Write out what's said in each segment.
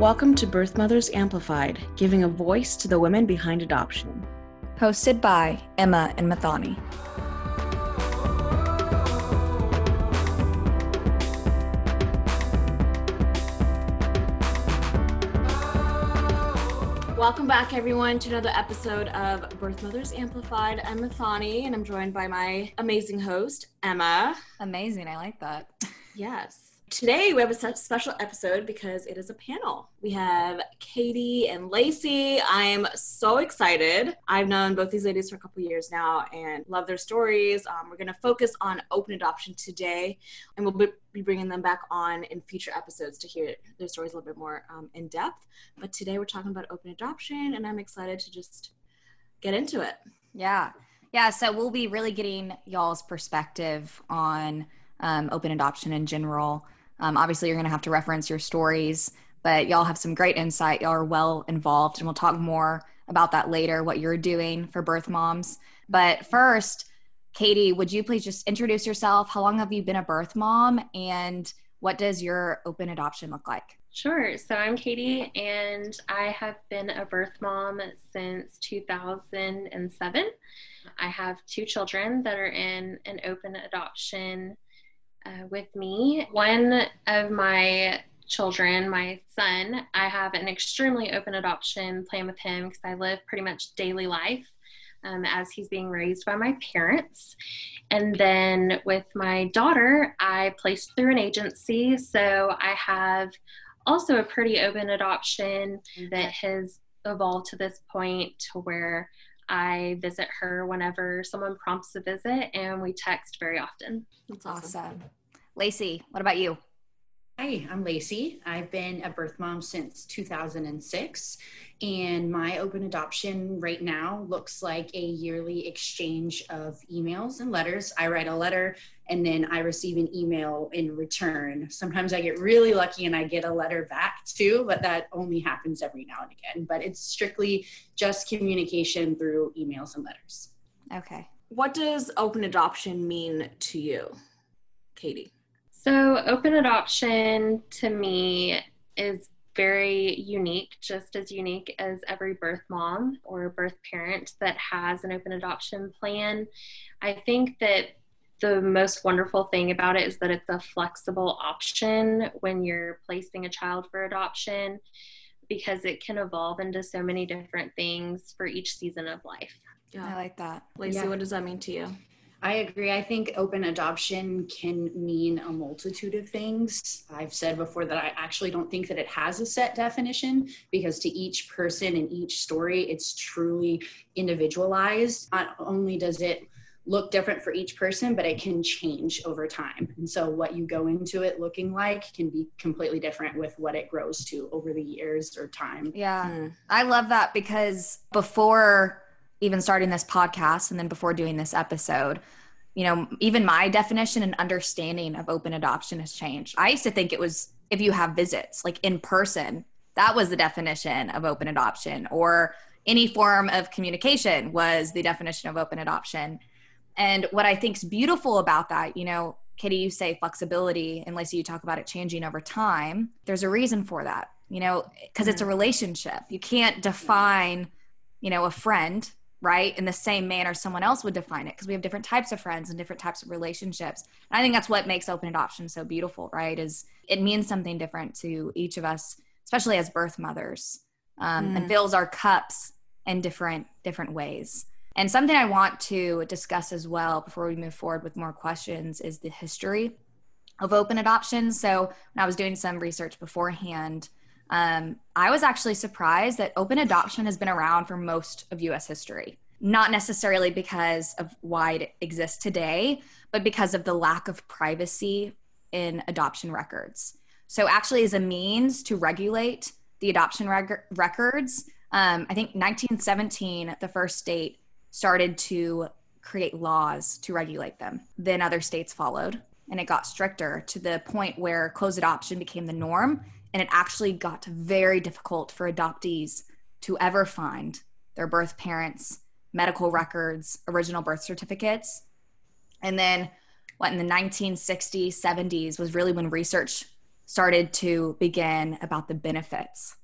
Welcome to Birth Mothers Amplified, giving a voice to the women behind adoption. Hosted by Emma and Mathani. Welcome back, everyone, to another episode of Birth Mothers Amplified. I'm Mathani, and I'm joined by my amazing host, Emma. Amazing. I like that. Yes. Today we have a special episode because it is a panel. We have Katie and Lacey. I'm so excited. I've known both these ladies for a couple years now and love their stories. Um, we're going to focus on open adoption today, and we'll be bringing them back on in future episodes to hear their stories a little bit more um, in depth. But today we're talking about open adoption, and I'm excited to just get into it. Yeah. Yeah. So we'll be really getting y'all's perspective on um, open adoption in general. Um, obviously, you're going to have to reference your stories, but y'all have some great insight. Y'all are well involved, and we'll talk more about that later, what you're doing for birth moms. But first, Katie, would you please just introduce yourself? How long have you been a birth mom, and what does your open adoption look like? Sure. So I'm Katie, and I have been a birth mom since 2007. I have two children that are in an open adoption uh, with me. One of my children, my son, I have an extremely open adoption plan with him because I live pretty much daily life um, as he's being raised by my parents. And then with my daughter, I placed through an agency. So I have also a pretty open adoption that has evolved to this point to where I visit her whenever someone prompts a visit, and we text very often. That's awesome. awesome. Lacey, what about you? Hi, I'm Lacey. I've been a birth mom since 2006, and my open adoption right now looks like a yearly exchange of emails and letters. I write a letter and then I receive an email in return. Sometimes I get really lucky and I get a letter back too, but that only happens every now and again. But it's strictly just communication through emails and letters. Okay. What does open adoption mean to you, Katie? So, open adoption to me is very unique, just as unique as every birth mom or birth parent that has an open adoption plan. I think that the most wonderful thing about it is that it's a flexible option when you're placing a child for adoption because it can evolve into so many different things for each season of life. Yeah, I like that. Lacey, yeah. what does that mean to you? I agree. I think open adoption can mean a multitude of things. I've said before that I actually don't think that it has a set definition because to each person and each story, it's truly individualized. Not only does it look different for each person, but it can change over time. And so what you go into it looking like can be completely different with what it grows to over the years or time. Yeah. Mm. I love that because before even starting this podcast and then before doing this episode, you know, even my definition and understanding of open adoption has changed. I used to think it was if you have visits like in person, that was the definition of open adoption or any form of communication was the definition of open adoption. And what I think is beautiful about that, you know, Katie, you say flexibility, and Lacey, you talk about it changing over time. There's a reason for that, you know, because it's a mm-hmm. relationship. You can't define, you know, a friend, right, in the same manner someone else would define it because we have different types of friends and different types of relationships. And I think that's what makes open adoption so beautiful, right? Is it means something different to each of us, especially as birth mothers, um, mm. and fills our cups in different different ways. And something I want to discuss as well before we move forward with more questions is the history of open adoption. So, when I was doing some research beforehand, um, I was actually surprised that open adoption has been around for most of US history. Not necessarily because of why it exists today, but because of the lack of privacy in adoption records. So, actually, as a means to regulate the adoption reg- records, um, I think 1917, the first state started to create laws to regulate them. Then other states followed and it got stricter to the point where closed adoption became the norm and it actually got very difficult for adoptees to ever find their birth parents medical records original birth certificates and then what in the 1960s 70s was really when research started to begin about the benefits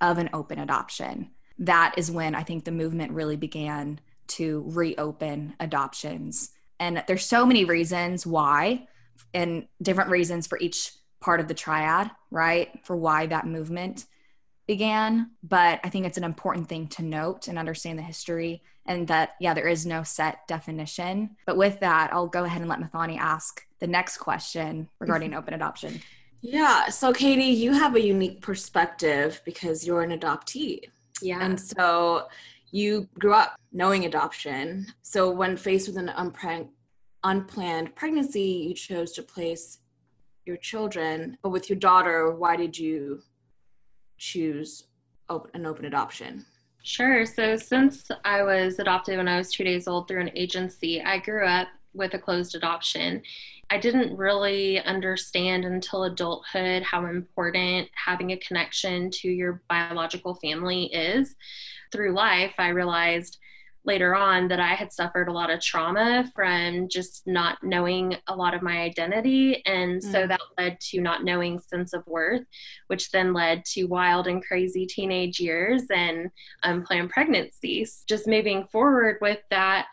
of an open adoption, that is when I think the movement really began to reopen adoptions. And there's so many reasons why, and different reasons for each part of the triad, right? For why that movement began. But I think it's an important thing to note and understand the history and that, yeah, there is no set definition. But with that, I'll go ahead and let Mathani ask the next question regarding mm-hmm. open adoption. Yeah. So, Katie, you have a unique perspective because you're an adoptee. Yeah. And so you grew up knowing adoption. So, when faced with an unpre- unplanned pregnancy, you chose to place your children. But with your daughter, why did you choose open, an open adoption? Sure. So, since I was adopted when I was two days old through an agency, I grew up with a closed adoption. I didn't really understand until adulthood how important having a connection to your biological family is. Through life, I realized later on that I had suffered a lot of trauma from just not knowing a lot of my identity. And mm. so that led to not knowing sense of worth, which then led to wild and crazy teenage years and unplanned pregnancies. Just moving forward with that,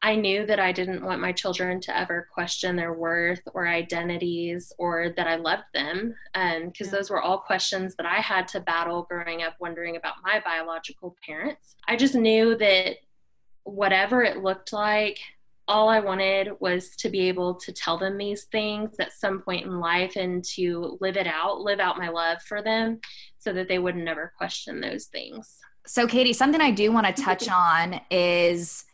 I knew that I didn't want my children to ever question their worth or identities or that I loved them. Because um, yeah. those were all questions that I had to battle growing up, wondering about my biological parents. I just knew that whatever it looked like, all I wanted was to be able to tell them these things at some point in life and to live it out, live out my love for them so that they would never question those things. So, Katie, something I do want to touch on is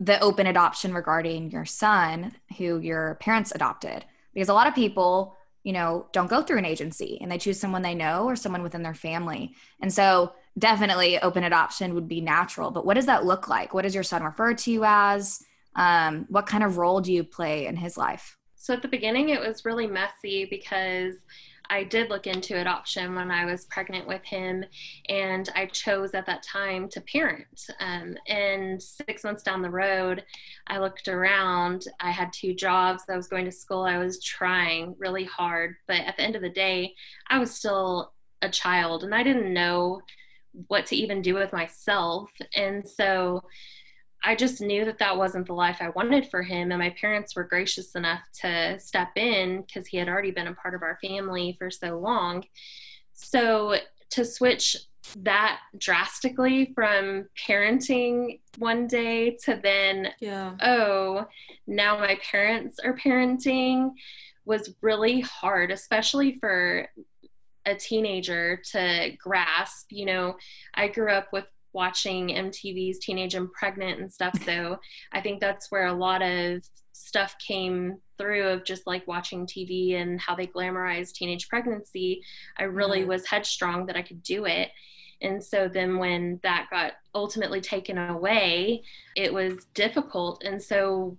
the open adoption regarding your son who your parents adopted because a lot of people you know don't go through an agency and they choose someone they know or someone within their family and so definitely open adoption would be natural but what does that look like what does your son refer to you as um, what kind of role do you play in his life so at the beginning it was really messy because I did look into adoption when I was pregnant with him, and I chose at that time to parent. Um, and six months down the road, I looked around. I had two jobs. I was going to school. I was trying really hard. But at the end of the day, I was still a child, and I didn't know what to even do with myself. And so, I just knew that that wasn't the life I wanted for him. And my parents were gracious enough to step in because he had already been a part of our family for so long. So to switch that drastically from parenting one day to then, yeah. oh, now my parents are parenting was really hard, especially for a teenager to grasp. You know, I grew up with watching MTV's Teenage and Pregnant and stuff. So I think that's where a lot of stuff came through of just like watching TV and how they glamorize teenage pregnancy. I really mm-hmm. was headstrong that I could do it. And so then when that got ultimately taken away, it was difficult. And so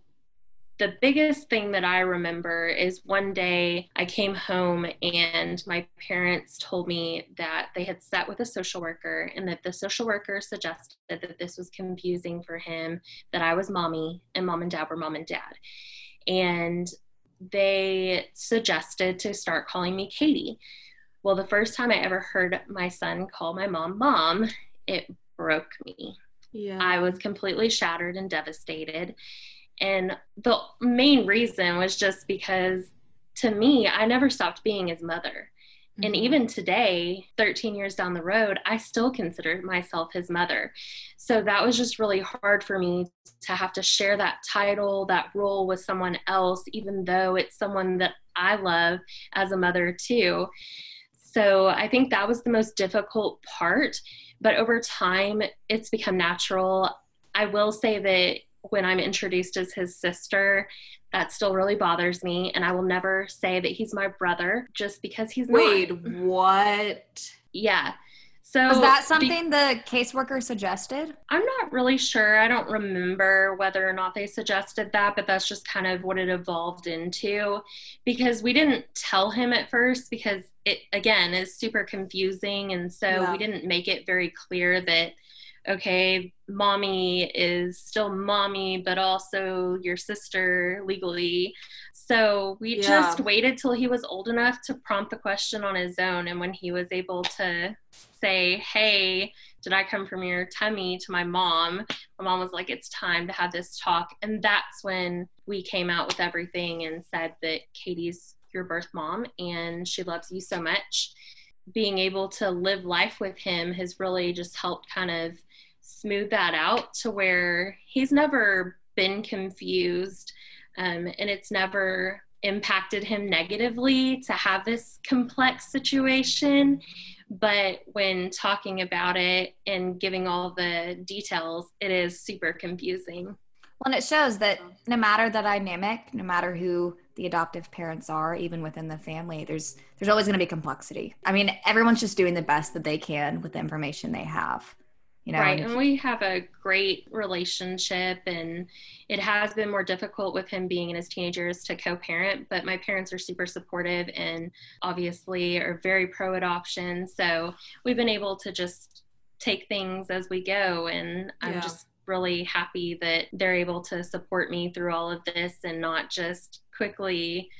the biggest thing that I remember is one day I came home and my parents told me that they had sat with a social worker and that the social worker suggested that this was confusing for him, that I was mommy and mom and dad were mom and dad. And they suggested to start calling me Katie. Well, the first time I ever heard my son call my mom mom, it broke me. Yeah. I was completely shattered and devastated. And the main reason was just because to me, I never stopped being his mother. Mm-hmm. And even today, 13 years down the road, I still consider myself his mother. So that was just really hard for me to have to share that title, that role with someone else, even though it's someone that I love as a mother too. So I think that was the most difficult part. But over time, it's become natural. I will say that when I'm introduced as his sister, that still really bothers me. And I will never say that he's my brother just because he's Wait, not. what? Yeah. So was that something the caseworker suggested? I'm not really sure. I don't remember whether or not they suggested that, but that's just kind of what it evolved into because we didn't tell him at first because it again is super confusing and so yeah. we didn't make it very clear that okay, mommy is still mommy, but also your sister legally. So we Yeah. just waited till he was old enough to prompt the question on his own. And when he was able to say, hey, did I come from your tummy to my mom? My mom was like, it's time to have this talk. And that's when we came out with everything and said that Katie's your birth mom and she loves you so much. Being able to live life with him has really just helped kind of smooth that out to where he's never been confused um, and it's never impacted him negatively to have this complex situation but when talking about it and giving all the details it is super confusing Well, and it shows that no matter the dynamic, no matter who the adoptive parents are, even within the family, there's there's always going to be complexity. I mean, everyone's just doing the best that they can with the information they have. You know, right and and we have a great relationship and it has been more difficult with him being in his teenagers to co-parent but my parents are super supportive and obviously are very pro adoption so we've been able to just take things as we go and i'm Yeah. just really happy that they're able to support me through all of this and not just quickly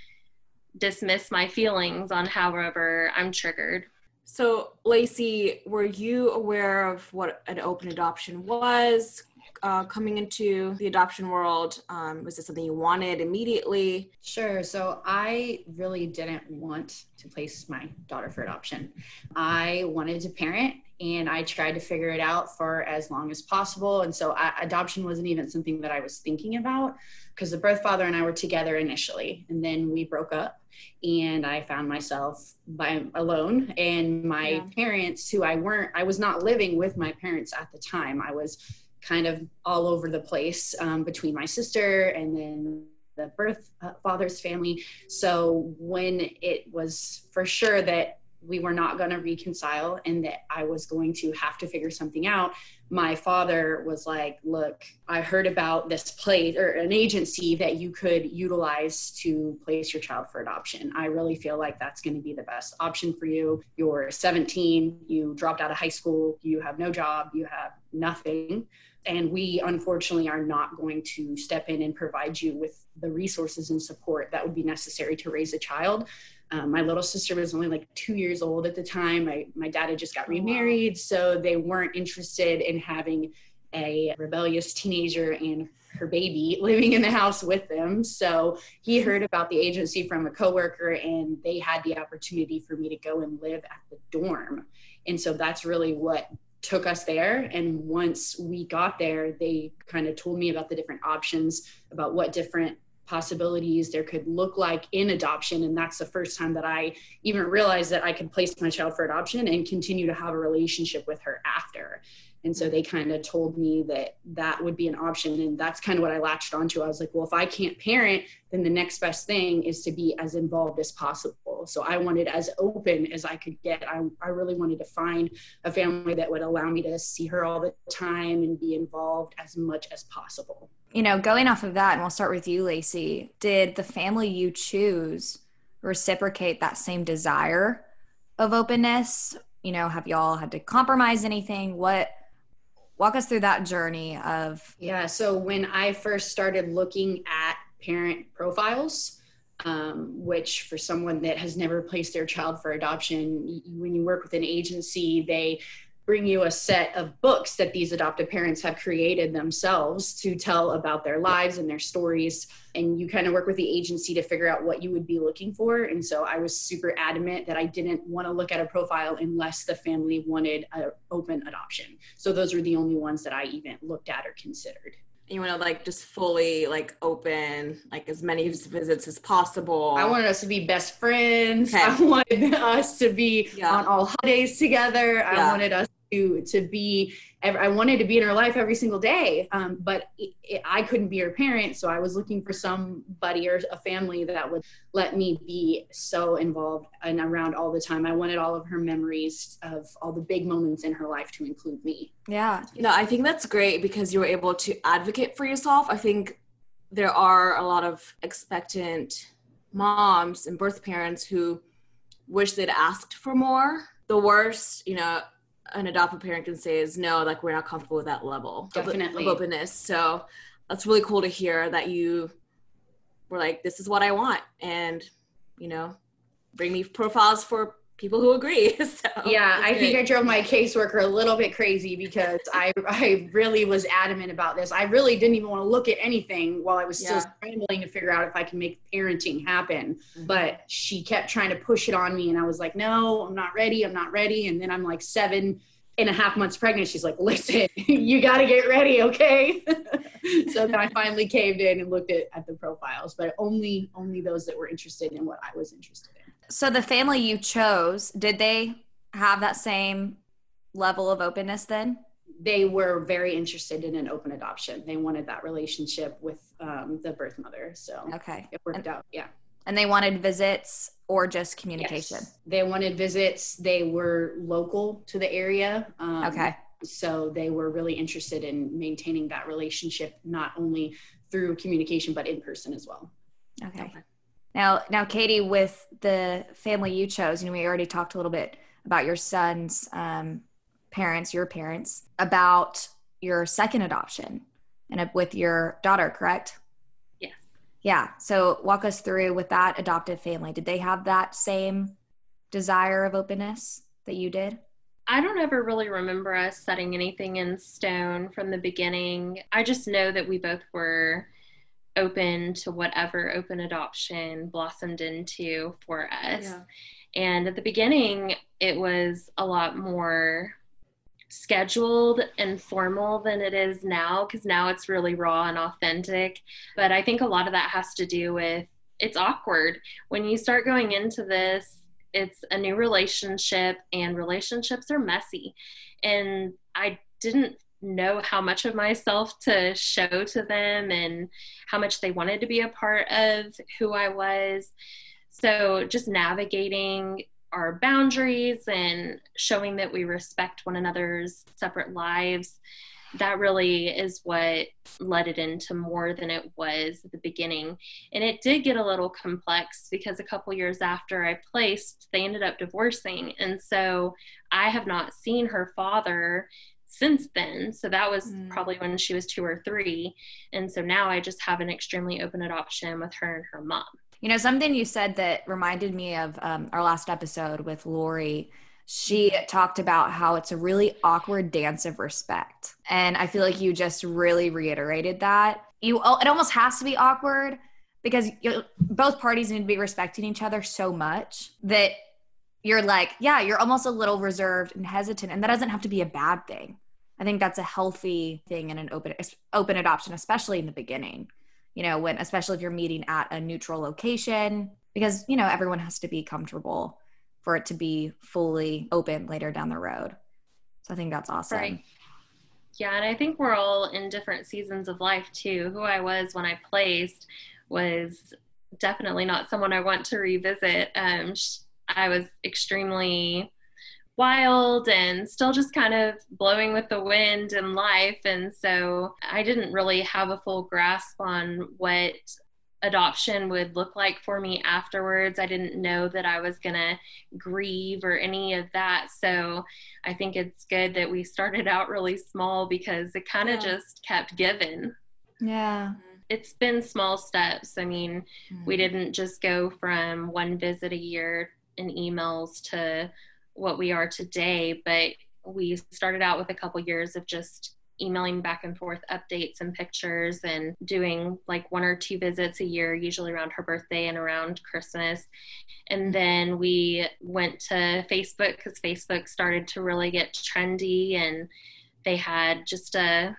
dismiss my feelings on however i'm triggered So, Lacey, were you aware of what an open adoption was uh, coming into the adoption world? Um, was this something you wanted immediately? Sure. So I really didn't want to place my daughter for adoption. I wanted to parent and I tried to figure it out for as long as possible. And so I, adoption wasn't even something that I was thinking about because the birth father and I were together initially and then we broke up and I found myself by alone and my Yeah. parents who I weren't I was not living with my parents at the time. I was kind of all over the place um, between my sister and then the birth uh, father's family. So when it was for sure that we were not going to reconcile and that I was going to have to figure something out, my father was like, Look, I heard about this place or an agency that you could utilize to place your child for adoption. I really feel like that's going to be the best option for you. You're 17, you dropped out of high school, you have no job, you have nothing. And we unfortunately are not going to step in and provide you with the resources and support that would be necessary to raise a child. Um, my little sister was only like two years old at the time. My, my dad had just got Oh, remarried, so they weren't interested in having a rebellious teenager and her baby living in the house with them. So he heard about the agency from a coworker, and they had the opportunity for me to go and live at the dorm. And so that's really what took us there. And once we got there, they kind of told me about the different options, about what different possibilities there could look like in adoption. And that's the first time that I even realized that I could place my child for adoption and continue to have a relationship with her after. And so they kind of told me that that would be an option. And that's kind of what I latched onto. I was like, well, if I can't parent, then the next best thing is to be as involved as possible. So I wanted as open as I could get. I, I really wanted to find a family that would allow me to see her all the time and be involved as much as possible. you know, going off of that, and we'll start with you, Lacey. Did the family you choose reciprocate that same desire of openness? You know, have y'all had to compromise anything? What walk us through that journey of Yeah. So when I first started looking at parent profiles, um, which for someone that has never placed their child for adoption, when you work with an agency, they bring you a set of books that these adoptive parents have created themselves to tell about their lives and their stories. And you kind of work with the agency to figure out what you would be looking for. And so I was super adamant that I didn't want to look at a profile unless the family wanted an open adoption. So those were the only ones that I even looked at or considered. You want to like just fully like open like as many visits as possible. I wanted us to be best friends. Okay. I wanted us to be Yeah. on all holidays together. I wanted us to to be. ev- I wanted to be in her life every single day. Um, but it, it, I couldn't be her parent, so I was looking for somebody or a family that would let me be so involved and around all the time. I wanted all of her memories of all the big moments in her life to include me. yeah, No, I think that's great because you were able to advocate for yourself. I think there are a lot of expectant moms and birth parents who wish they'd asked for more. The worst, you know, an adoptive parent can say is no, like we're not comfortable with that level of- Definitely. of openness. So that's really cool to hear that you were like, this is what I want, and you know, bring me profiles for people who agree. so yeah i think i drove my caseworker a little bit crazy because i i really was adamant about this i really didn't even want to look at anything while i was still Yeah. scrambling to figure out if i can make parenting happen Mhm. but she kept trying to push it on me and i was like no i'm not ready i'm not ready and then i'm like seven and a half months pregnant she's like listen you got to get ready okay so then i finally caved in and looked at, at the profiles but only only those that were interested in what i was interested in So the family you chose, did they have that same level of openness then? they were very interested in an open adoption. They wanted that relationship with um, the birth mother. So Okay. it worked out. Yeah. And they wanted visits or just communication? Yes. They wanted visits. They were local to the area. Um, Okay. So they were really interested in maintaining that relationship, not only through communication, but in person as well. Okay. Okay. Now, now, Katie, with the family you chose, you know, we already talked a little bit about your son's um, parents, your parents, about your second adoption, and with your daughter, correct? Yes. Yeah. So, walk us through with that adoptive family. Did they have that same desire of openness that you did? I don't ever really remember us setting anything in stone from the beginning. I just know that we both were open to whatever open adoption blossomed into for us. Yeah. And at the beginning, it was a lot more scheduled and formal than it is now because now it's really raw and authentic. But I think a lot of that has to do with it's awkward. When you start going into this, it's a new relationship, and relationships are messy. And I didn't know how much of myself to show to them and how much they wanted to be a part of who I was. So just navigating our boundaries and showing that we respect one another's separate lives that really is what led it into more than it was at the beginning and it did get a little complex because a couple years after i placed they ended up divorcing and so i have not seen her father since then so that was Mm. probably when she was two or three and so now i just have an extremely open adoption with her and her mom You know, something you said that reminded me of um, our last episode with Lori. She talked about how it's a really awkward dance of respect. And I feel like you just really reiterated that. You, it almost has to be awkward because you, both parties need to be respecting each other so much that you're like, yeah, you're almost a little reserved and hesitant. And that doesn't have to be a bad thing. I think that's a healthy thing in an open open adoption, especially in the beginning you know when especially if you're meeting at a neutral location because you know everyone has to be comfortable for it to be fully open later down the road so i think that's awesome Right. Yeah, and I think we're all in different seasons of life too. Who I was when I placed was definitely not someone I want to revisit. Um, I was extremely wild and still just kind of blowing with the wind and life. And so I didn't really have a full grasp on what adoption would look like for me afterwards. I didn't know that I was going to grieve or any of that. So I think it's good that we started out really small because it kind of Yeah. just kept giving. yeah It's been small steps. I mean, we mm-hmm. didn't just go from one visit a year in emails to what we are today, but we started out with a couple years of just emailing back and forth updates and pictures and doing like one or two visits a year, usually around her birthday and around Christmas. And then we went to Facebook because Facebook started to really get trendy and they had just a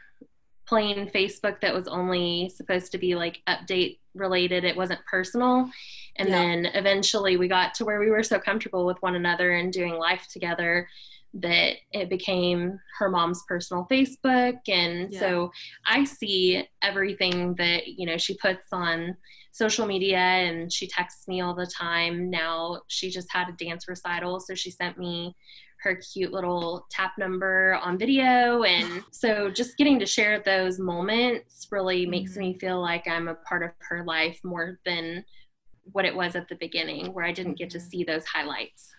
plain Facebook that was only supposed to be like update related. It wasn't personal. And Yeah. then eventually we got to where we were so comfortable with one another and doing life together that it became her mom's personal Facebook. And Yeah. so I see everything that, you know, she puts on social media and she texts me all the time. Now she just had a dance recital. So she sent me her cute little tap number on video. And so just getting to share those moments really makes Mhm. me feel like I'm a part of her life more than what it was at the beginning, where I didn't get to Mhm. see those highlights.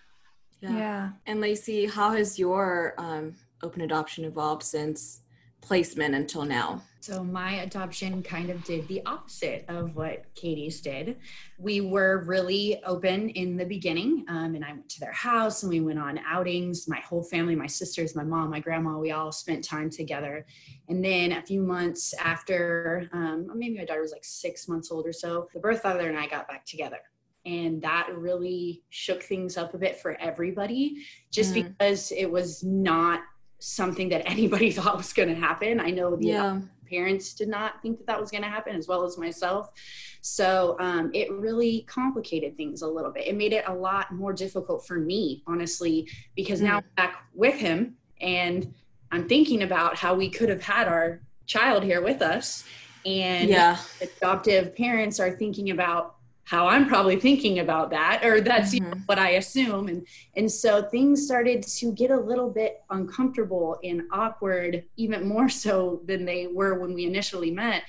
Yeah. yeah. And Lacey, how has your um, open adoption evolved since placement until now? So my adoption kind of did the opposite of what Katie's did. We were really open in the beginning, um, and I went to their house and we went on outings. My whole family, my sisters, my mom, my grandma, we all spent time together. And then a few months after, um, maybe my daughter was like six months old or so, the birth father and I got back together and that really shook things up a bit for everybody just mm. because it was not something that anybody thought was going to happen i know the yeah. parents did not think that that was going to happen as well as myself so um, it really complicated things a little bit it made it a lot more difficult for me honestly because mm. now I'm back with him and i'm thinking about how we could have had our child here with us and yeah. adoptive parents are thinking about how I'm probably thinking about that, or that's mm-hmm. you know, mm-hmm. what I assume. And and so things started to get a little bit uncomfortable and awkward, even more so than they were when we initially met.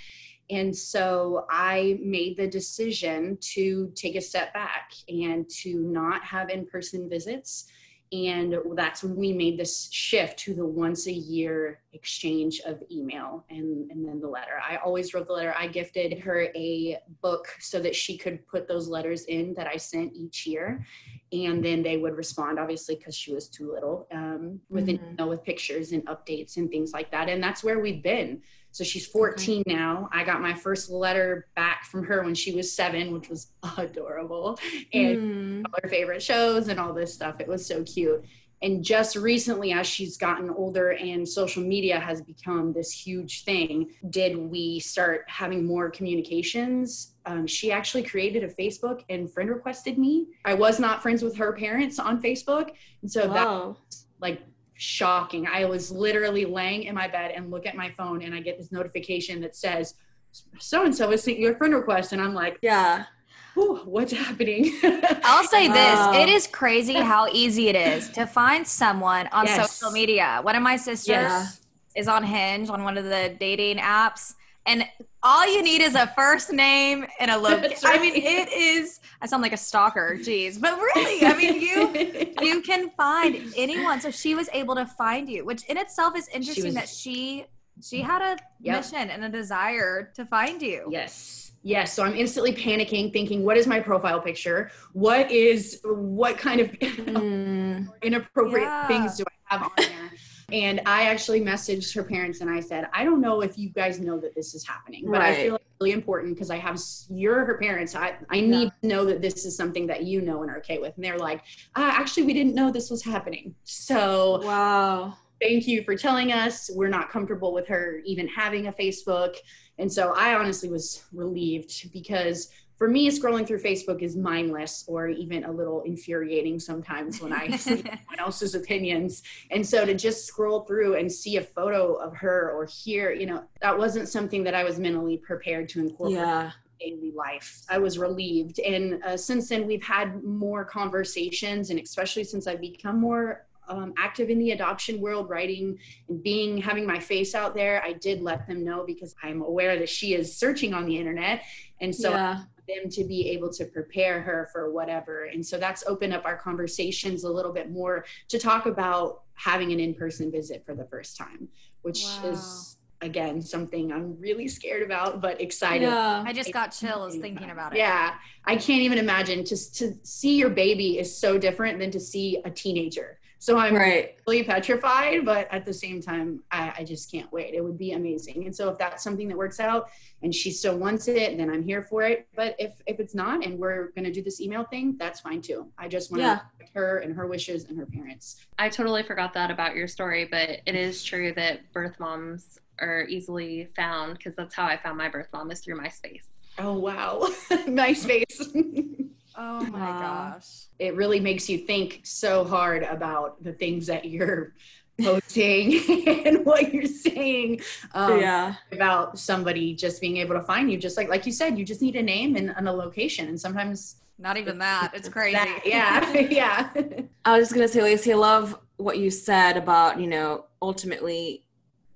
And so I made the decision to take a step back and to not have in person visits and that's when we made this shift to the once a year exchange of email and, and then the letter. I always wrote the letter i gifted her a book so that she could put those letters in that i sent each year. And then they would respond obviously because she was too little um, with mm-hmm. an email with pictures and updates and things like that. And that's where we've been so she's 14 okay. now. I got my first letter back from her when she was seven, which was adorable. And mm. her favorite shows and all this stuff. It was so cute. And just recently, as she's gotten older and social media has become this huge thing, did we start having more communications? Um, she actually created a Facebook and friend requested me. I was not friends with her parents on Facebook. And so wow. that like shocking. I was literally laying in my bed and look at my phone and I get this notification that says so and so is sent your friend request and I'm like, yeah. what's happening? I'll say this. It is crazy how easy it is to find someone on yes. social media. One of my sisters yes. is on Hinge on one of the dating apps and all you need is a first name and a location. Right. I mean, it is. I sound like a stalker, jeez, but really, I mean, you you can find anyone. So she was able to find you, which in itself is interesting she was, that she she had a yep. mission and a desire to find you. Yes. Yes, so I'm instantly panicking, thinking, what is my profile picture? What is what kind of mm. inappropriate yeah. things do I have on there? And I actually messaged her parents and I said, I don't know if you guys know that this is happening, but right. I feel it's really important because I have, you're her parents. I, I need yeah. to know that this is something that you know and are okay with. And they're like, uh, actually, we didn't know this was happening. So, wow. Thank you for telling us. We're not comfortable with her even having a Facebook. And so I honestly was relieved because for me, scrolling through Facebook is mindless or even a little infuriating sometimes when I see someone else's opinions. And so to just scroll through and see a photo of her or hear, you know, that wasn't something that I was mentally prepared to incorporate. Yeah. Daily life. I was relieved. And uh, since then, we've had more conversations, and especially since I've become more um, active in the adoption world, writing and being having my face out there, I did let them know because I'm aware that she is searching on the internet, and so yeah them to be able to prepare her for whatever. And so that's opened up our conversations a little bit more to talk about having an in person visit for the first time, which wow. is again something I'm really scared about but excited. Yeah. I just got chills thinking about it. Yeah. I can't even imagine to to see your baby is so different than to see a teenager. So I'm right. really petrified, but at the same time, I, I, just can't wait. It would be amazing. And so if that's something that works out and she still wants it, then I'm here for it. But if if it's not and we're gonna do this email thing, that's fine too. I just want yeah. her and her wishes and her parents. I totally forgot that about your story, but it is true that birth moms are easily found because that's how I found my birth mom is through MySpace. Oh wow. MySpace. Oh my gosh. It really makes you think so hard about the things that you're posting and what you're saying um, yeah. about somebody just being able to find you. Just like like you said, you just need a name and, and a location. And sometimes not even that. It's crazy. That, yeah. yeah. I was just gonna say, Lacey, I love what you said about, you know, ultimately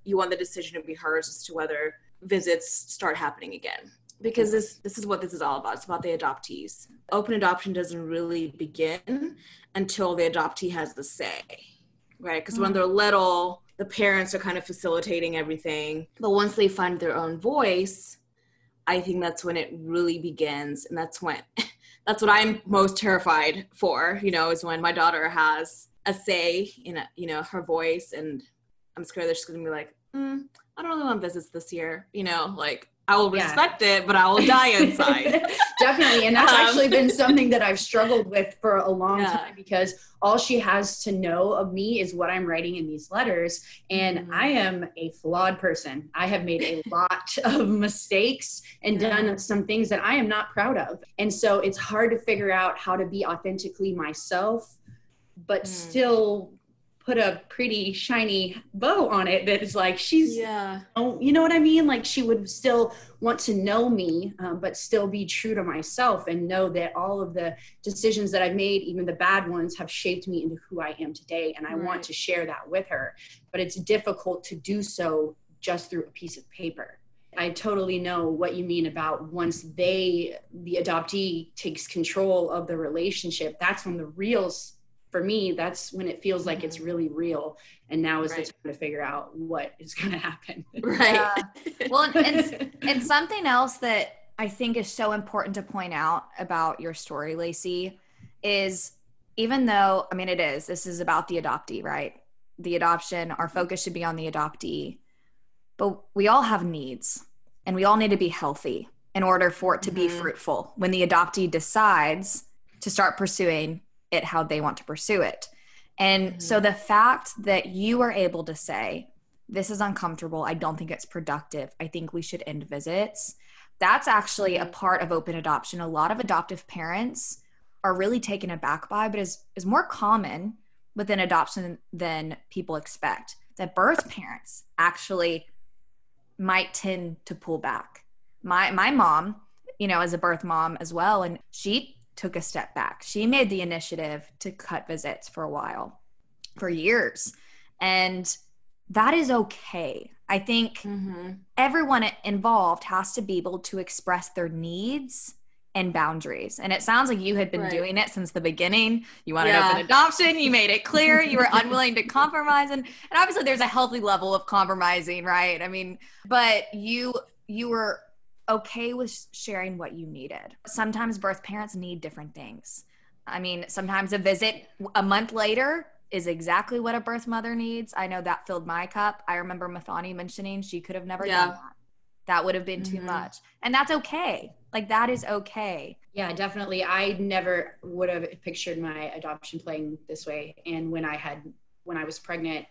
you want the decision to be hers as to whether visits start happening again because this this is what this is all about. It's about the adoptees. Open adoption doesn't really begin until the adoptee has the say, right? Because mm-hmm. when they're little, the parents are kind of facilitating everything. But once they find their own voice, I think that's when it really begins. And that's when, that's what I'm most terrified for, you know, is when my daughter has a say in, a, you know, her voice. And I'm scared that she's going to be like, mm, I don't really want visits this year, you know, like I will respect yeah. it, but I will die inside. Definitely. And that's um, actually been something that I've struggled with for a long yeah. time because all she has to know of me is what I'm writing in these letters. And mm-hmm. I am a flawed person. I have made a lot of mistakes and yeah. done some things that I am not proud of. And so it's hard to figure out how to be authentically myself, but mm. still put a pretty shiny bow on it that is like she's yeah oh you know what i mean like she would still want to know me um, but still be true to myself and know that all of the decisions that i've made even the bad ones have shaped me into who i am today and i right. want to share that with her but it's difficult to do so just through a piece of paper I totally know what you mean about once they, the adoptee, takes control of the relationship. That's when the real for me, that's when it feels like it's mm-hmm. really real. And now is right. the time to figure out what is going to happen. Right. Yeah. well, and, and, something else that I think is so important to point out about your story, Lacey, is even though, I mean, it is, this is about the adoptee, right? The adoption, our focus should be on the adoptee. But we all have needs and we all need to be healthy in order for it to mm-hmm. be fruitful. When the adoptee decides to start pursuing it how they want to pursue it. And mm-hmm. so the fact that you are able to say, this is uncomfortable, I don't think it's productive, I think we should end visits, that's actually a mm-hmm. part of open adoption. A lot of adoptive parents are really taken aback by, but is, is more common within adoption than people expect. That birth parents actually might tend to pull back. My my mom, you know, as a birth mom as well, and she took a step back. She made the initiative to cut visits for a while, for years. And that is okay. I think mm-hmm. everyone involved has to be able to express their needs and boundaries. And it sounds like you had been right. doing it since the beginning. You wanted yeah. open adoption, you made it clear, you were unwilling to compromise and and obviously there's a healthy level of compromising, right? I mean, but you you were okay with sharing what you needed. Sometimes birth parents need different things. I mean, sometimes a visit a month later is exactly what a birth mother needs. I know that filled my cup. I remember Mathani mentioning she could have never yeah. done that. That would have been mm-hmm. too much. And that's okay. Like that is okay. Yeah, definitely. I never would have pictured my adoption playing this way. And when I had when I was pregnant,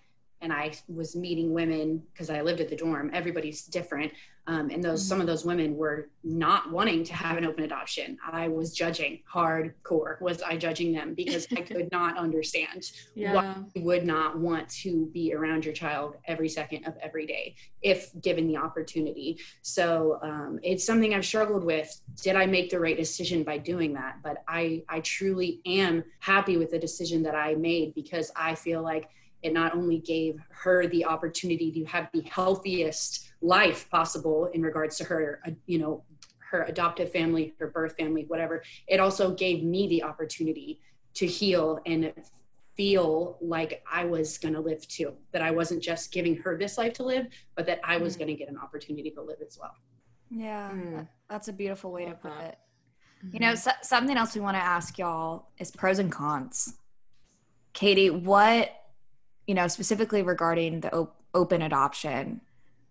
and I was meeting women because I lived at the dorm. Everybody's different, um, and those mm-hmm. some of those women were not wanting to have an open adoption. I was judging hardcore. Was I judging them because I could not understand yeah. why you would not want to be around your child every second of every day if given the opportunity. So um, it's something I've struggled with. Did I make the right decision by doing that? But I I truly am happy with the decision that I made because I feel like it not only gave her the opportunity to have the healthiest life possible in regards to her uh, you know her adoptive family her birth family whatever it also gave me the opportunity to heal and feel like i was going to live too that i wasn't just giving her this life to live but that i was mm. going to get an opportunity to live as well yeah mm. that's a beautiful way to put it mm-hmm. you know so, something else we want to ask y'all is pros and cons katie what you know, specifically regarding the op- open adoption,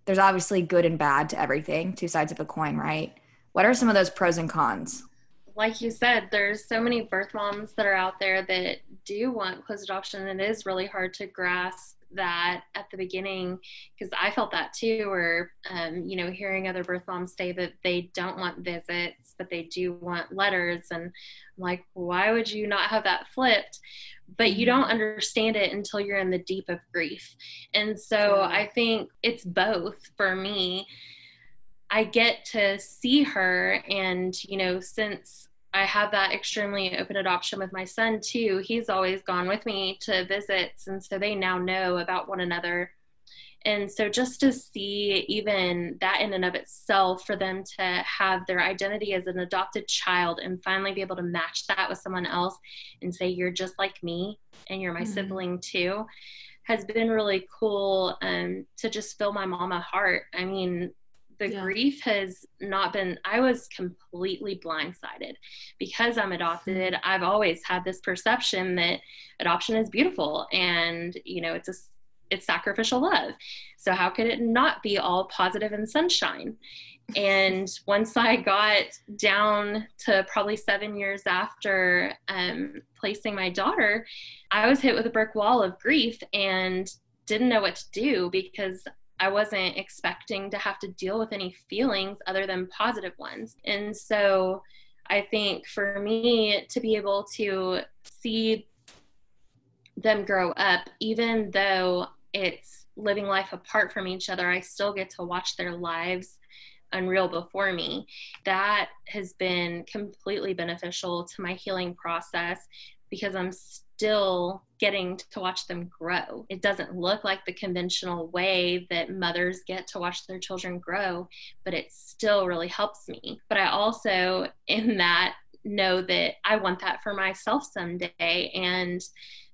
there's obviously good and bad to everything, two sides of a coin, right? What are some of those pros and cons? Like you said, there's so many birth moms that are out there that do want closed adoption, and it is really hard to grasp that at the beginning because I felt that too, or um, you know, hearing other birth moms say that they don't want visits, but they do want letters, and I'm like, why would you not have that flipped? But you mm-hmm. don't understand it until you're in the deep of grief, and so I think it's both for me. I get to see her, and you know, since I have that extremely open adoption with my son too. He's always gone with me to visits, and so they now know about one another And so, just to see even that in and of itself, for them to have their identity as an adopted child and finally be able to match that with someone else and say, You're just like me and you're my mm-hmm. sibling too, has been really cool um, to just fill my mama heart. I mean, the yeah. grief has not been i was completely blindsided because i'm adopted mm-hmm. i've always had this perception that adoption is beautiful and you know it's a it's sacrificial love. So how could it not be all positive and sunshine? And once I got down to probably seven years after um, placing my daughter, I was hit with a brick wall of grief and didn't know what to do because I wasn't expecting to have to deal with any feelings other than positive ones. And so I think for me to be able to see them grow up, even though it's living life apart from each other, I still get to watch their lives unreal before me. That has been completely beneficial to my healing process because I'm still getting to watch them grow. It doesn't look like the conventional way that mothers get to watch their children grow, but it still really helps me. But I also, in that, know that I want that for myself someday. And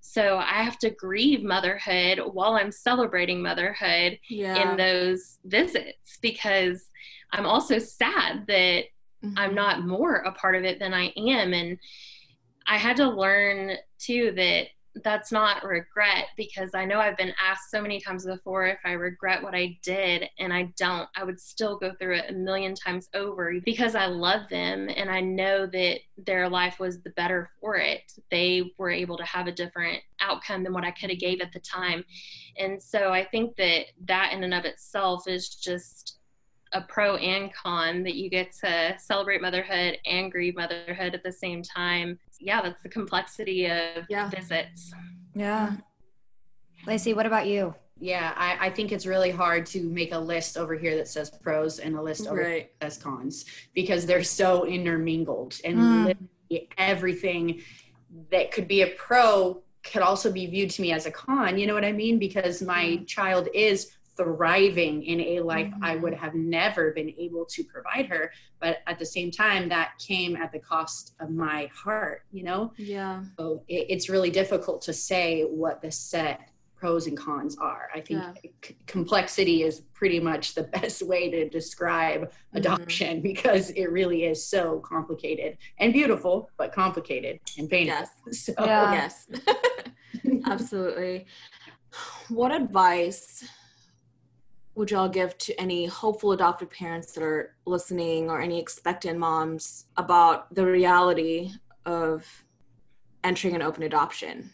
so I have to grieve motherhood while I'm celebrating motherhood yeah. in those visits because I'm also sad that mm-hmm. I'm not more a part of it than I am. And I had to learn too that that's not regret because I know I've been asked so many times before if I regret what I did, and I don't. I would still go through it a million times over because I love them and I know that their life was the better for it. They were able to have a different outcome than what I could have gave at the time. And so I think that that in and of itself is just a pro and con that you get to celebrate motherhood and grieve motherhood at the same time. Yeah, that's the complexity of yeah. visits. Yeah. Lacey, what about you? Yeah, I, I, think it's really hard to make a list over here that says pros and a list over right. that says cons because they're so intermingled and mm. everything that could be a pro could also be viewed to me as a con. You know what I mean? Because my child is thriving in a life mm-hmm. I would have never been able to provide her. But at the same time, that came at the cost of my heart, you know? Yeah. So it, it's really difficult to say what the set pros and cons are. I think yeah. c- complexity is pretty much the best way to describe mm-hmm. adoption because it really is so complicated and beautiful, but complicated and painful. Yes. So, yeah. Yes. Absolutely. What advice would y'all give to any hopeful adoptive parents that are listening or any expectant moms about the reality of entering an open adoption?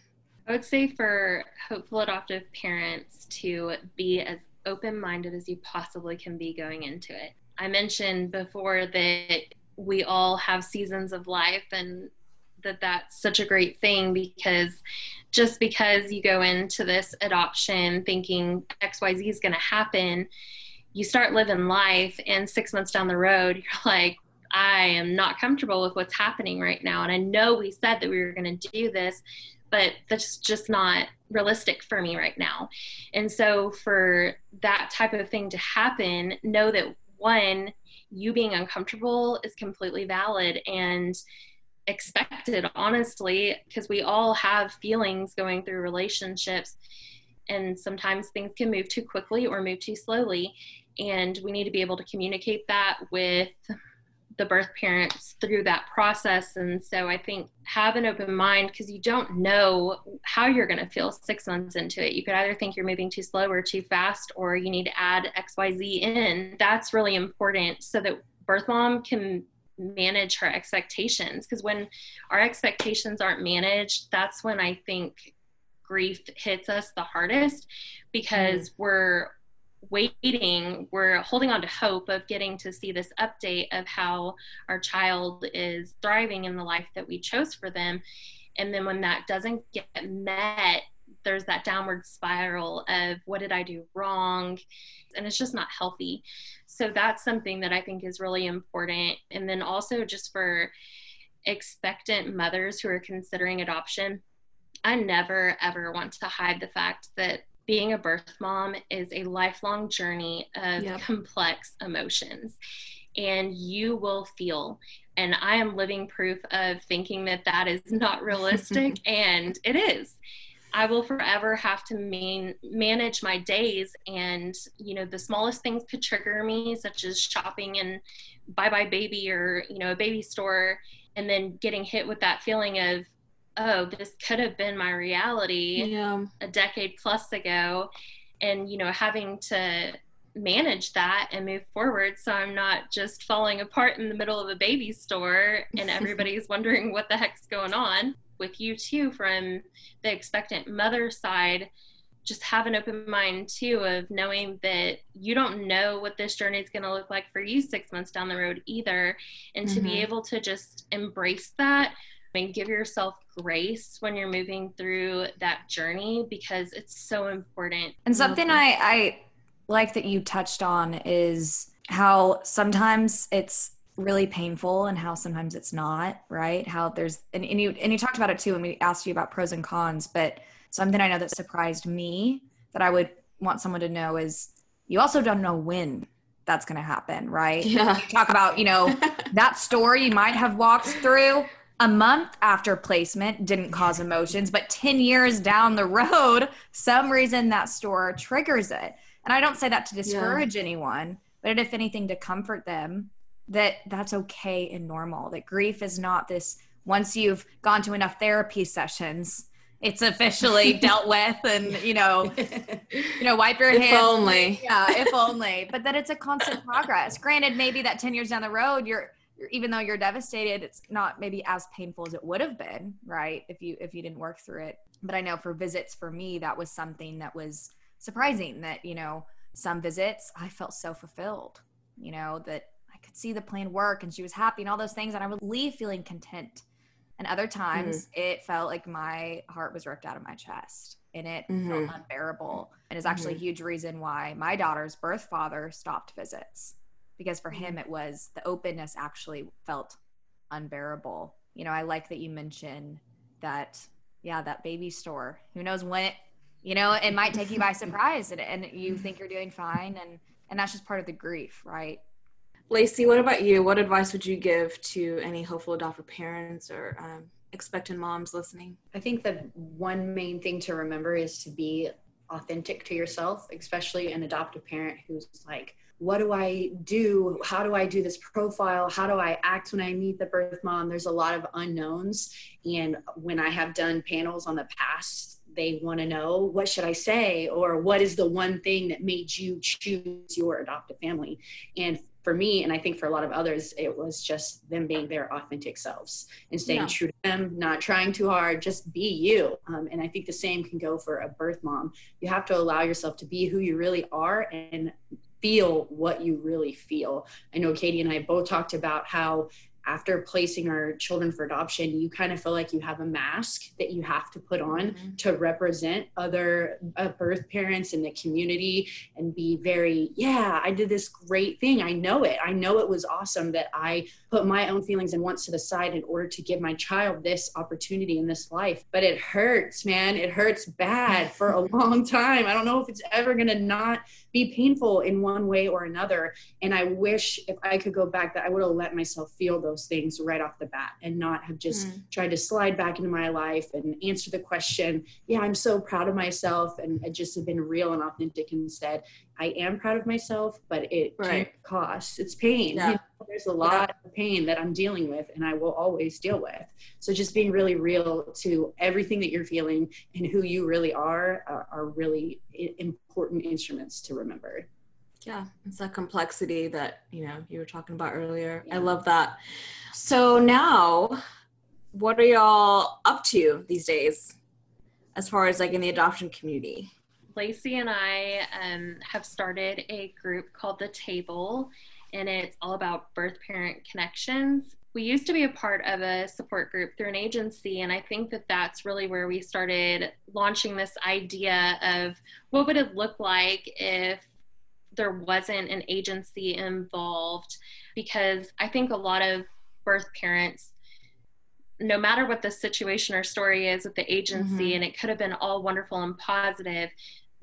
I would say for hopeful adoptive parents to be as open minded as you possibly can be going into it. I mentioned before that we all have seasons of life and that that's such a great thing because just because you go into this adoption thinking XYZ is going to happen, you start living life, and six months down the road, you're like, I am not comfortable with what's happening right now. And I know we said that we were going to do this, but that's just not realistic for me right now. And so, for that type of thing to happen, know that one, you being uncomfortable is completely valid. And expected, honestly, because we all have feelings going through relationships. And sometimes things can move too quickly or move too slowly. And we need to be able to communicate that with the birth parents through that process. And so I think have an open mind because you don't know how you're going to feel six months into it. You could either think you're moving too slow or too fast, or you need to add XYZ in. That's really important so that birth mom can manage her expectations because when our expectations aren't managed that's when i think grief hits us the hardest because mm. we're waiting we're holding on to hope of getting to see this update of how our child is thriving in the life that we chose for them and then when that doesn't get met there's that downward spiral of what did I do wrong? And it's just not healthy. So that's something that I think is really important. And then also just for expectant mothers who are considering adoption, I never ever want to hide the fact that being a birth mom is a lifelong journey of yep. complex emotions and you will feel and i am living proof of thinking that that is not realistic and it is i will forever have to man- manage my days and you know the smallest things could trigger me such as shopping and buybuy BABY or you know a baby store and then getting hit with that feeling of oh this could have been my reality yeah. a decade plus ago and you know having to manage that and move forward so i'm not just falling apart in the middle of a baby store and everybody's wondering what the heck's going on with you too from the expectant mother side just have an open mind too of knowing that you don't know what this journey is going to look like for you six months down the road either and mm-hmm. to be mm-hmm. able to just embrace that and give yourself grace when you're moving through that journey because it's so important and something I, I like that you touched on is how sometimes it's really painful and how sometimes it's not right? How there's and, and you and you talked about it too when we asked you about pros and cons but something i know that surprised me that i would want someone to know is you also don't know when that's going to happen right? Yeah. You talk about you know that story you might have walked through a month after placement didn't cause emotions but 10 years down the road some reason that store triggers it. And I don't say that to discourage yeah. anyone, but if anything, to comfort them that that's okay and normal, that grief is not this once you've gone to enough therapy sessions, it's officially dealt with and you know you know wipe your if hands only. yeah if only. But that it's a constant progress. Granted maybe that 10 years down the road you're, you're, even though you're devastated it's not maybe as painful as it would have been right if you if you didn't work through it. But i know for visits for me that was something that was surprising that you know some visits i felt so fulfilled you know that i could see the plan work and she was happy and all those things and i would leave feeling content and other times mm-hmm. it felt like my heart was ripped out of my chest and it mm-hmm. felt unbearable and is actually mm-hmm. a huge reason why my daughter's birth father stopped visits because for him mm-hmm. it was the openness actually felt unbearable you know i like that you mentioned that yeah that baby store who knows when it you know it might take you by surprise and, and you think you're doing fine and and that's just part of the grief right lacey what about you what advice would you give to any hopeful adoptive parents or um, expectant moms listening i think the one main thing to remember is to be authentic to yourself especially an adoptive parent who's like what do I do? How do I do this profile? How do I act when I meet the birth mom? There's a lot of unknowns. And when I have done panels on the past they want to know what should i say or what is the one thing that made you choose your adoptive family and for me and i think for a lot of others it was just them being their authentic selves and staying yeah. true to them not trying too hard just be you um, and i think the same can go for a birth mom you have to allow yourself to be who you really are and feel what you really feel. I know Katie and I both talked about how after placing our children for adoption, you kind of feel like you have a mask that you have to put on mm-hmm. to represent other uh, birth parents in the community and be very, yeah, I did this great thing. I know it. I know it was awesome that I put my own feelings and wants to the side in order to give my child this opportunity in this life. But it hurts, man. It hurts bad for a long time. I don't know if it's ever going to not be painful in one way or another. And I wish if I could go back that I would have let myself feel those things right off the bat and not have just mm. tried to slide back into my life and answer the question, yeah, I'm so proud of myself and just have been real and authentic instead. I am proud of myself, but it right. costs. It's pain. Yeah. You know, there's a lot yeah. of pain that I'm dealing with and I will always deal with. So just being really real to everything that you're feeling and who you really are are, are really important instruments to remember. Yeah, it's that complexity that, you know, you were talking about earlier. Yeah. I love that. So now, what are y'all up to these days as far as like in the adoption community? Lacey and I um, have started a group called The Table, and it's all about birth parent connections. We used to be a part of a support group through an agency, and I think that that's really where we started launching this idea of what would it look like if there wasn't an agency involved because I think a lot of birth parents no matter what the situation or story is with the agency mm-hmm. and it could have been all wonderful and positive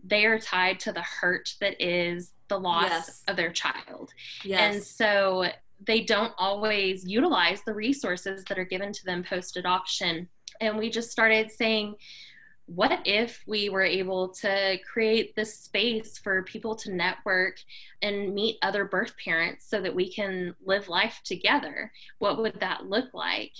they are tied to the hurt that is the loss Yes. of their child. Yes. And so they don't always utilize the resources that are given to them post adoption. And we just started saying, what if we were able to create this space for people to network and meet other birth parents so that we can live life together? What would that look like?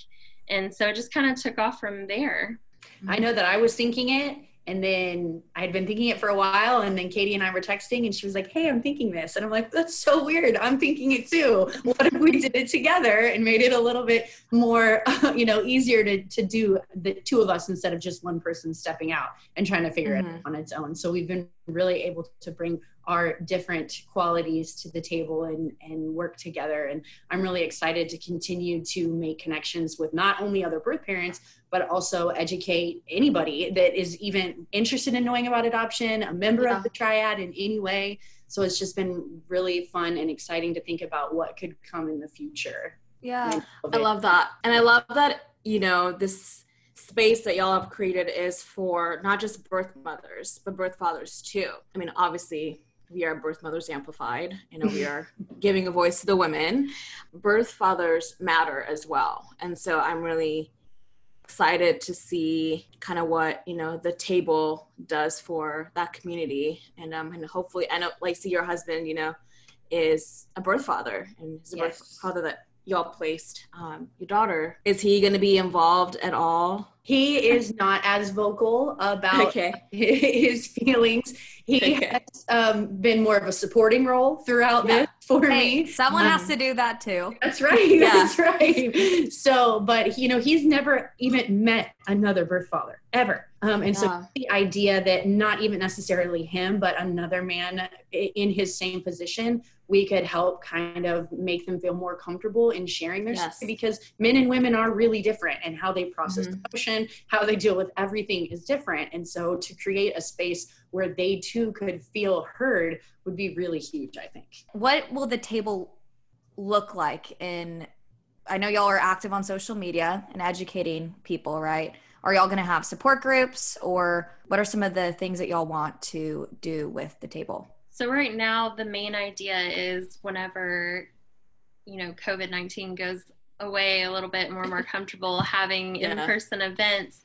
And so it just kind of took off from there. I know that I was thinking it, and then I had been thinking it for a while, and then Katie and I were texting, and she was like, "Hey, I'm thinking this," and I'm like, "That's so weird. I'm thinking it too. What if we did it together and made it a little bit more, you know, easier to to do the two of us instead of just one person stepping out and trying to figure it Mhm. out on its own?" So we've been really able to bring our different qualities to the table and and work together and i'm really excited to continue to make connections with not only other birth parents but also educate anybody that is even interested in knowing about adoption a member Yeah. of the triad in any way so it's just been really fun and exciting to think about what could come in the future Yeah. I love that. And I love that, you know, this space that y'all have created is for not just birth mothers, but birth fathers too. I mean, obviously, we are Birth Mothers Amplified. You know, we are giving a voice to the women. Birth fathers matter as well. And so I'm really excited to see kind of what, you know, the table does for that community. And um and hopefully I know see your husband, you know, is a birth father and he's a birth father that y'all placed um, your daughter. Is he going to be involved at all? he is not as vocal about Okay. his feelings he has um, been more of a supporting role throughout Yeah. this for Hey, me someone has Um, to do that too. That's right. Yeah. That's right. So, but you know, he's never even met another birth father ever. Um, and so the idea that not even necessarily him, but another man in his same position, we could help kind of make them feel more comfortable in sharing their Yes. story because men and women are really different and how they process Mhm. emotion, how they deal with everything is different. And so to create a space where they too could feel heard would be really huge, I think. What will the table look like in I know y'all are active on social media and educating people, right? Are y'all going to have support groups or what are some of the things that y'all want to do with the table? So right now, the main idea is whenever, you know, COVID nineteen goes away a little bit, more more comfortable having Yeah. in-person events.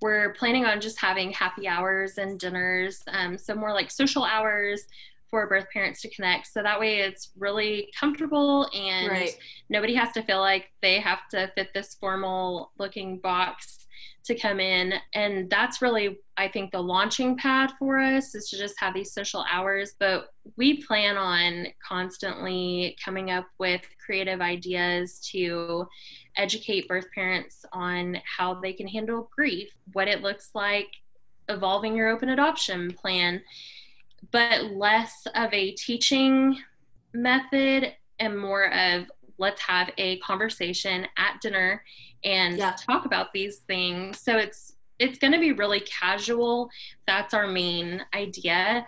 We're planning on just having happy hours and dinners, um, so more like social hours for birth parents to connect. So that way, it's really comfortable and Right. nobody has to feel like they have to fit this formal looking box to come in. And that's really i think the launching pad for us is to just have these social hours. But we plan on constantly coming up with creative ideas to educate birth parents on how they can handle grief what it looks like evolving your open adoption plan but less of a teaching method and more of let's have a conversation at dinner and Yeah. talk about these things. So it's it's going to be really casual. That's our main idea.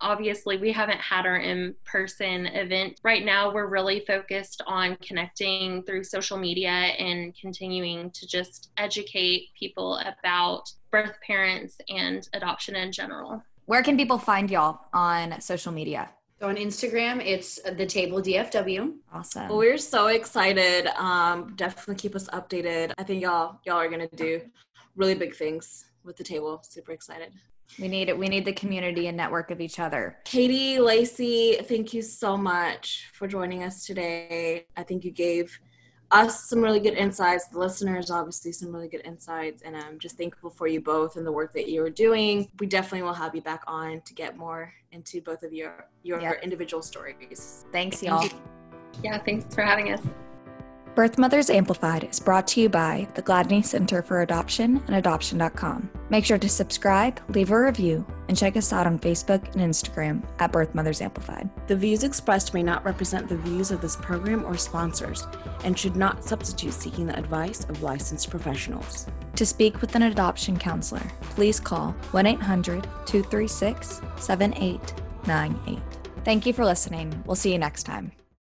Obviously we haven't had our in-person event. Right now we're really focused on connecting through social media and continuing to just educate people about birth parents and adoption in general. Where can people find y'all on social media? So on Instagram, it's the table DFW. Awesome. Well, we're so excited. Um, definitely keep us updated. I think y'all y'all are gonna do really big things with the table. Super excited. We need it. We need the community and network of each other. Katie, Lacey, thank you so much for joining us today. I think you gave us some really good insights, the listeners, obviously, some really good insights. And I'm just thankful for you both and the work that you're doing. We definitely will have you back on to get more into both of your, your Yeah. individual stories. Thanks, y'all. yeah thanks for having us Birth Mothers Amplified is brought to you by the Gladney Center for Adoption and Adoption.com. Make sure to subscribe, leave a review, and check us out on Facebook and Instagram at Birth Mothers Amplified. The views expressed may not represent the views of this program or sponsors and should not substitute seeking the advice of licensed professionals. To speak with an adoption counselor, please call 1 800 236 7898. Thank you for listening. We'll see you next time.